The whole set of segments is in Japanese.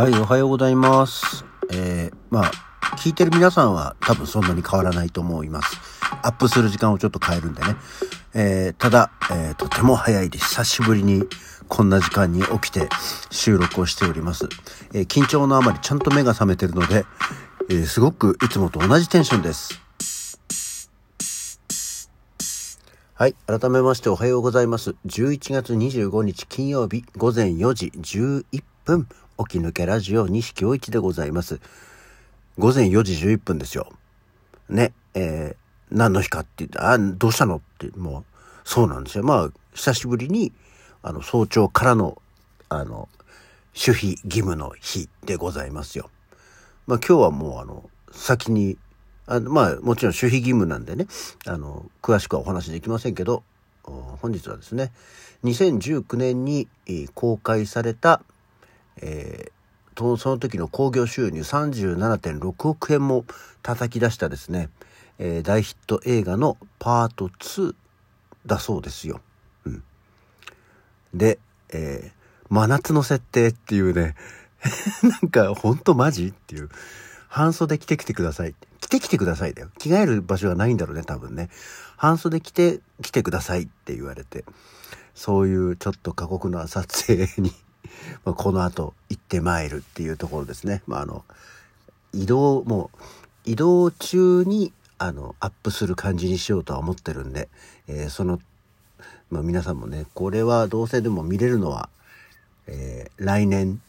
はい、おはようございます。えー、まあ、聞いてる皆さんは多分そんなに変わらないと思います。アップする時間をちょっと変えるんでね。えー、ただ、えー、とても早いです。久しぶりにこんな時間に起きて収録をしております。えー、緊張のあまりちゃんと目が覚めてるので、えー、すごくいつもと同じテンションです。はい。改めましておはようございます。11月25日金曜日午前4時11分、起き抜けラジオ西京一でございます。午前4時11分ですよ。ね、えー、何の日かって言って、あ、どうしたの？って、もう、そうなんですよ。まあ、久しぶりに、あの、早朝からの、あの、守秘義務の日でございますよ。まあ今日はもうあの、先にあまあ、もちろん守秘義務なんでね、あの、詳しくはお話できませんけど、本日はですね、2019年に公開された、えー、その時の興行収入37.6億円も叩き出したですね、えー、大ヒット映画のパート2だそうですよ。うん。で、えー、真夏の設定っていうね、なんか、ほんとマジっていう。半袖着てきてください。着てきてくださいだよ。着替える場所がないんだろうね、多分ね。半袖着て来てくださいって言われて、そういうちょっと過酷な撮影に まこの後行ってまいるっていうところですね。まあ、あの、移動、もう、移動中に、あの、アップする感じにしようとは思ってるんで、えー、その、まあ、皆さんもね、これはどうせでも見れるのは、えー、来年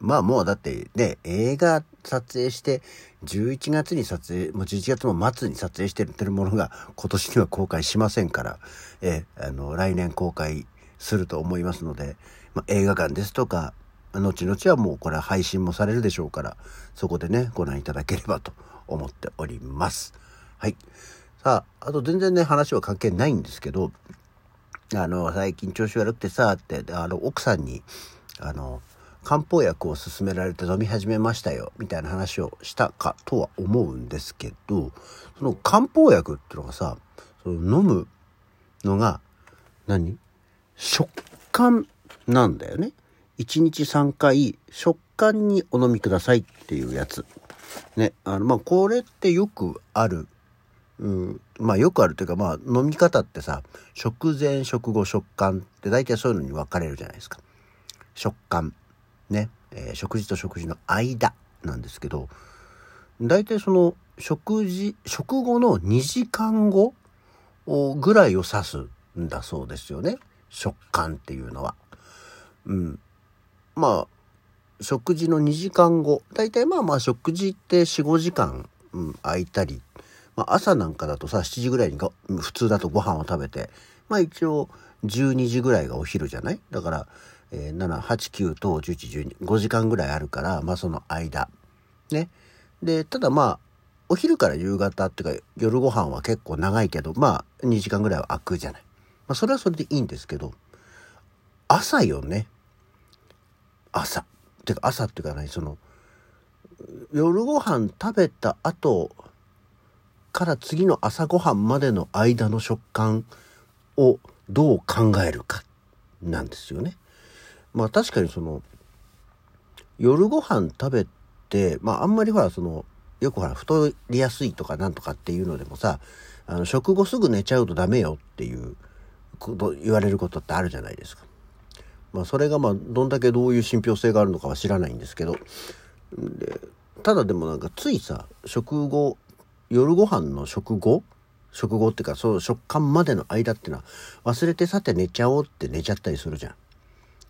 まあもうだってね、映画撮影して、11月に撮影、もう11月も末に撮影してるものが今年には公開しませんから、え、あの、来年公開すると思いますので、まあ、映画館ですとか、後々はもうこれは配信もされるでしょうから、そこでね、ご覧いただければと思っております。はい。さあ、あと全然ね、話は関係ないんですけど、あの、最近調子悪くてさ、って、あの、奥さんに、あの、漢方薬を勧められて飲み始めましたよ、みたいな話をしたかとは思うんですけど、その漢方薬っていうのがさ、その飲むのが何、食感なんだよね。1日3回食感にお飲みくださいっていうやつ。ね。あの、まあ、これってよくある。うん、まあよくあるというかまあ飲み方ってさ食前食後食感って大体そういうのに分かれるじゃないですか食感ね、えー、食事と食事の間なんですけど、大体その食事、食後の2時間後ぐらいを指すんだそうですよね。食感っていうのは。うん。まあ、食事の2時間後。大体まあまあ食事って4、5時間、うん、空いたり。まあ朝なんかだとさ、7時ぐらいに普通だとご飯を食べて、まあ一応12時ぐらいがお昼じゃない？だから、えー、7、8、9と11、12、5時間ぐらいあるから、まあその間。ね。で、ただまあ、お昼から夕方っていうか夜ご飯は結構長いけど、まあ2時間ぐらいは空くじゃない？まあそれはそれでいいんですけど、朝よね。朝。てか朝っていうか何、その、夜ご飯食べた後から次の朝ごはんまでの間の食感をどう考えるかなんですよね。まあ確かにその夜ご飯食べてまああんまりほらそのよくほら太りやすいとかなんとかっていうのでもさあの食後すぐ寝ちゃうとダメよっていうこと言われることってあるじゃないですか。まあそれがまあどんだけどういう信憑性があるのかは知らないんですけどでただでもなんかついさ食後夜ご飯の食後食後っていうかそう食感までの間っていうのは忘れてさて寝ちゃおうって寝ちゃったりするじゃん。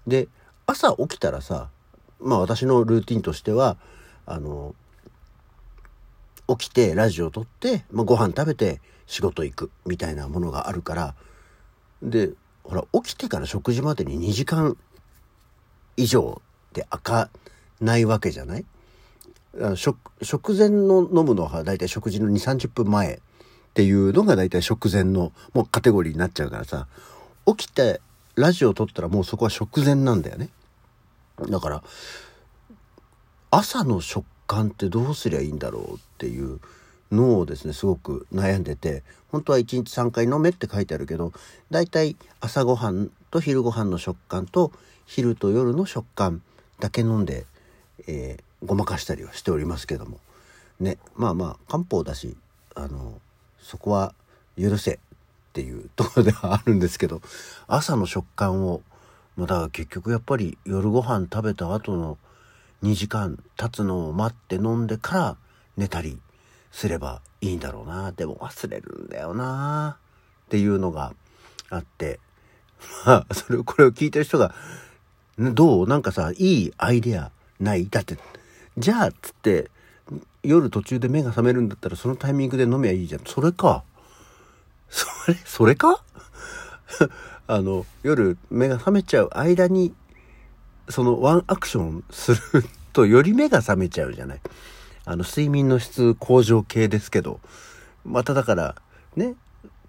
で朝起きたらさまあ私のルーティンとしてはあの起きてラジオ撮って、まあ、ご飯食べて仕事行くみたいなものがあるからでほら起きてから食事までに2時間以上で開かないわけじゃない？食食前の飲むのは大体食事の2 3 0分前っていうのが大体食前のもうカテゴリーになっちゃうからさ起きてラジオを撮ったらもうそこは食前なんだよね。だから、朝の食感ってどうすりゃいいんだろうっていうのをですね、すごく悩んでて、本当は1日3回飲めって書いてあるけど、だいたい朝ごはんと昼ごはんの食感と昼と夜の食感だけ飲んでえー、ごまかしたりはしておりますけども。ねまあまあ漢方だしあのそこは許せっていうところではあるんですけど朝の食感をま、だから結局やっぱり夜ご飯食べた後の2時間経つのを待って飲んでから寝たりすればいいんだろうな。でも忘れるんだよな。っていうのがあって。まあそれこれを聞いてる人がどう？なんかさいいアイデアない？だってじゃあっつって夜途中で目が覚めるんだったらそのタイミングで飲めばいいじゃん。それか。それそれか？あの夜目が覚めちゃう間にそのワンアクションするとより目が覚めちゃうじゃない。あの睡眠の質向上系ですけどまただからね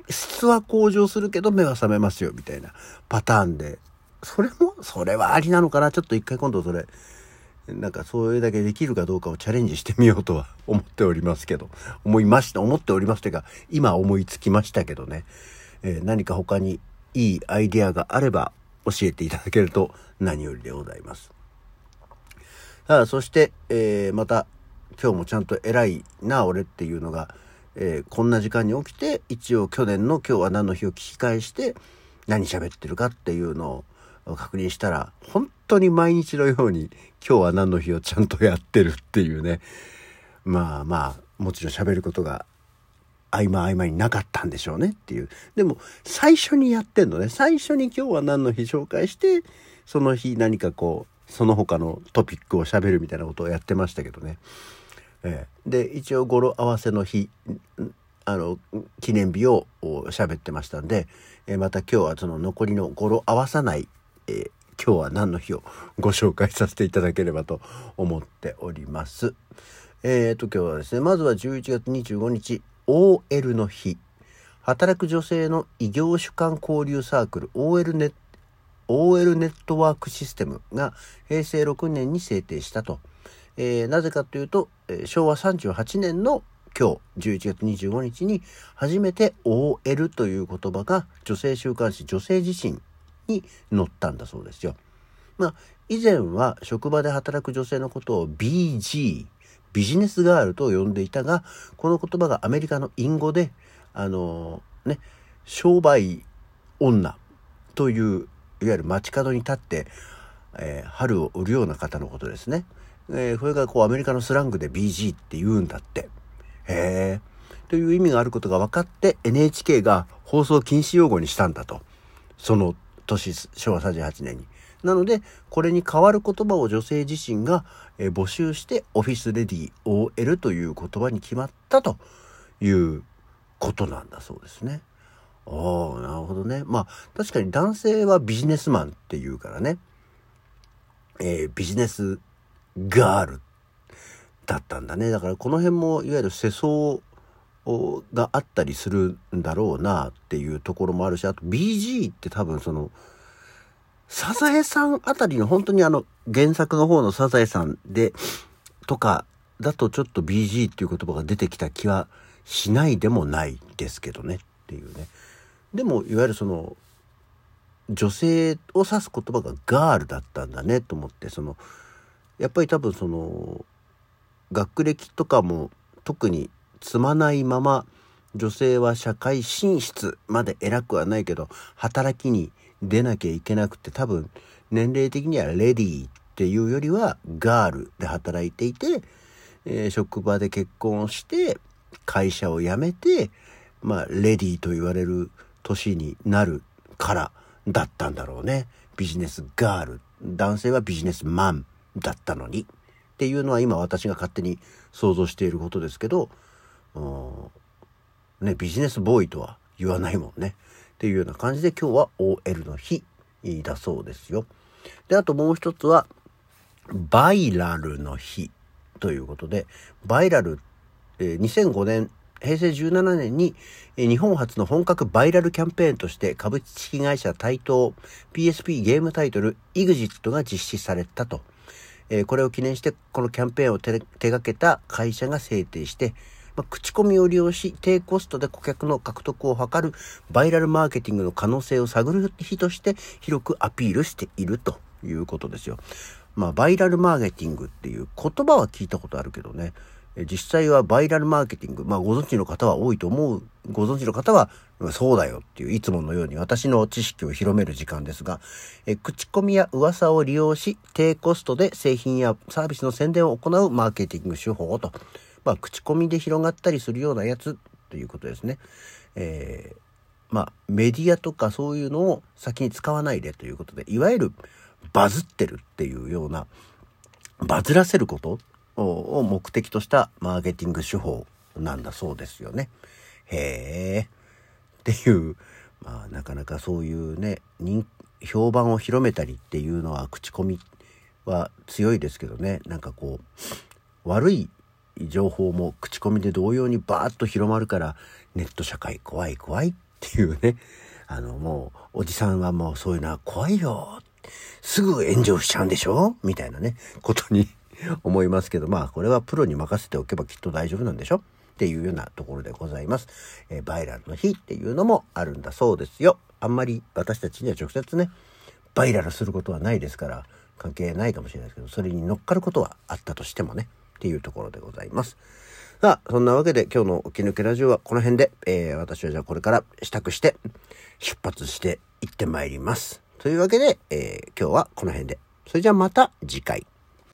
質は向上するけど目は覚めますよみたいなパターンでそれもそれはありなのかな？ちょっと一回今度それなんかそれだけできるかどうかをチャレンジしてみようとは思っておりますけど思いました思っておりますというか今思いつきましたけどね、えー、何か他にいいアイデアがあれば教えていただけると何よりでございます。さあ、そして、えー、また今日もちゃんと偉いな俺っていうのが、えー、こんな時間に起きて一応去年の今日は何の日を聞き返して何喋ってるかっていうのを確認したら本当に毎日のように今日は何の日をちゃんとやってるっていうねまあまあもちろん喋ることが合間合間になかったんでしょうねっていう。でも、最初にやってんのね。最初に今日は何の日紹介して、その日何かこう、その他のトピックをしゃべるみたいなことをやってましたけどね。えー、で、一応語呂合わせの日、あの、記念日を喋ってましたんで、えー、また今日はその残りの語呂合わさない、えー、今日は何の日をご紹介させていただければと思っております。え、ー、と、今日はですね、まずは11月25日、OL の日働く女性の異業種間交流サークル OL ネ OL ネットワークシステムが平成6年に制定したと。えー、なぜかというと、え、昭和38年の今日11月25日に初めて OL という言葉が女性週刊誌女性自身に載ったんだそうですよ。まあ以前は職場で働く女性のことを BG ビジネスガールと呼んでいたが、この言葉がアメリカの隠語で、あのー、ね、商売女という、いわゆる街角に立って、えー、春を売るような方のことですね。えー、これがこうアメリカのスラングで BG って言うんだって。へえ。という意味があることが分かって NHK が放送禁止用語にしたんだと。その年、昭和38年に。なので、これに代わる言葉を女性自身が、え募集してオフィスレディ OL という言葉に決まったということなんだそうですね。ああ、なるほどね。まあ、確かに男性はビジネスマンっていうからね。えー、ビジネスガールだったんだね。だからこの辺もいわゆる世相があったりするんだろうなっていうところもあるし、あと BG って多分その、サザエさんあたりの本当にあの原作の方のサザエさんでとかだとちょっと BG っていう言葉が出てきた気はしないでもないですけどねっていうね。でもいわゆるその女性を指す言葉がガールだったんだねと思ってそのやっぱり多分その学歴とかも特に積まないまま女性は社会進出まで偉くはないけど働きに出なきゃいけなくて多分年齢的にはレディーっていうよりはガールで働いていて、えー、職場で結婚をして会社を辞めてまあレディーと言われる年になるからだったんだろうね。ビジネスガール。男性はビジネスマン。だったのにっていうのは今私が勝手に想像していることですけどねビジネスボーイとは言わないもんね。っていうような感じで今日は OL の日だそうですよ。で、あともう一つは、バイラルの日ということで、バイラル、えー、2005年、平成17年に、日本初の本格バイラルキャンペーンとして株式会社台東 PSP ゲームタイトル EXIT が実施されたと。えー、これを記念してこのキャンペーンを手掛けた会社が制定して、まあ、口コミを利用し、低コストで顧客の獲得を図るバイラルマーケティングの可能性を探る日として広くアピールしているということですよ。まあ、バイラルマーケティングっていう言葉は聞いたことあるけどね、実際はバイラルマーケティング、まあ、ご存知の方は多いと思う、ご存知の方は、そうだよっていう、いつものように私の知識を広める時間ですが、え口コミや噂を利用し、低コストで製品やサービスの宣伝を行うマーケティング手法と、まあ、口コミで広がったりするようなやつということですね。えー、まあ、メディアとかそういうのを先に使わないでということで、いわゆるバズってるっていうような、バズらせることを目的としたマーケティング手法なんだそうですよね。へえ。っていう、まあなかなかそういうね、評判を広めたりっていうのは口コミは強いですけどね、なんかこう、悪い情報も口コミで同様にバーッと広まるから、ネット社会怖い怖いっていうね、あのもう、おじさんはもうそういうのは怖いよ。すぐ炎上しちゃうんでしょ？みたいなね、ことに思いますけど、まあこれはプロに任せておけばきっと大丈夫なんでしょ？っていうようなところでございます。えー、バイラルの日っていうのもあるんだそうですよ。あんまり私たちには直接ね、バイラルすることはないですから、関係ないかもしれないですけど、それに乗っかることはあったとしてもね、っていうところでございます。さあ、そんなわけで今日の起き抜けラジオはこの辺で、えー、私はじゃあこれから支度して出発して行ってまいります。というわけで、えー、今日はこの辺で。それじゃあまた次回。